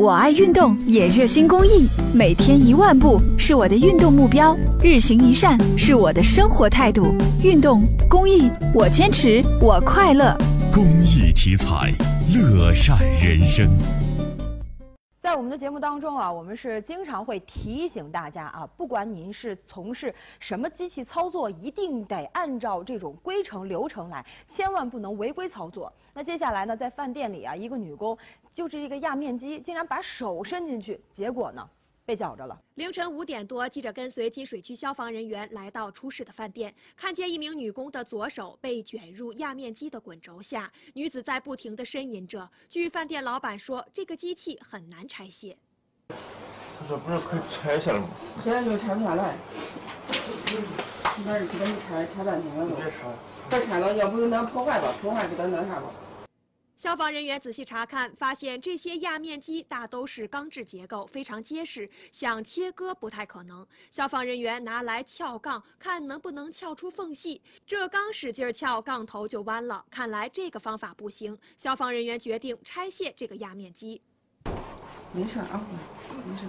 我爱运动，也热心公益，每天一万步是我的运动目标，日行一善是我的生活态度。运动公益，我坚持，我快乐。公益题材，乐善人生。在我们的节目当中啊，我们是经常会提醒大家啊，不管您是从事什么机器操作，一定得按照这种规程流程来，千万不能违规操作。那接下来呢，在饭店里啊，一个女工就是一个压面机，竟然把手伸进去，结果呢？被绞着了。凌晨五点多，记者跟随金水区消防人员来到出事的饭店，看见一名女工的左手被卷入压面机的滚轴下，女子在不停地呻吟着。据饭店老板说，这个机器很难拆卸。他说不是可以拆下来吗？现在就拆不下来。那是给你拆，拆半天了都。别拆。别拆了，要不咱破坏吧？破坏给他那啥吧。消防人员仔细查看，发现这些压面机大都是钢制结构，非常结实，想切割不太可能。消防人员拿来撬杠，看能不能撬出缝隙。这刚使劲撬，杠头就弯了。看来这个方法不行。消防人员决定拆卸这个压面机。没事啊，没事。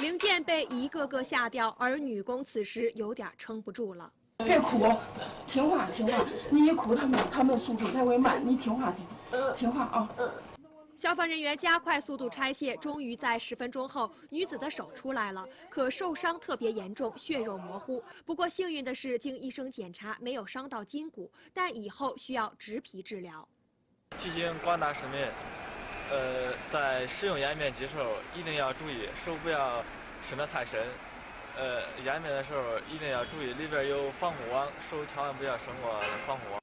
零件被一个个下掉，而女工此时有点撑不住了。别哭，听话听话，你一哭他们他们速度才会慢，你听话听，听话啊。消防人员加快速度拆卸，终于在十分钟后，女子的手出来了，可受伤特别严重，血肉模糊。不过幸运的是，经医生检查，没有伤到筋骨，但以后需要植皮治疗。进行广大市民，呃，在使用压面机时候一定要注意手不要伸得太深，呃，压面的时候一定要注意里边有防护网，手千万不要伸过防护网。